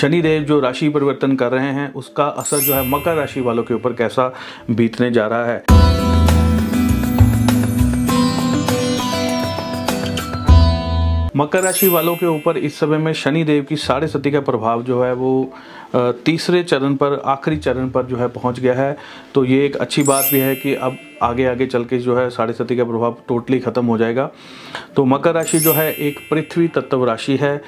शनिदेव जो राशि परिवर्तन कर रहे हैं, उसका असर जो है मकर राशि वालों के ऊपर कैसा बीतने जा रहा है? मकर राशि वालों के ऊपर इस समय में शनि देव की साढ़े सती का प्रभाव जो है, वो तीसरे चरण पर, आखिरी चरण पर जो है पहुँच गया है। तो ये एक अच्छी बात भी है कि अब आगे आगे चल के जो है साढ़े सती का प्रभाव टोटली ख़त्म हो जाएगा। तो मकर राशि जो है एक पृथ्वी तत्व राशि है।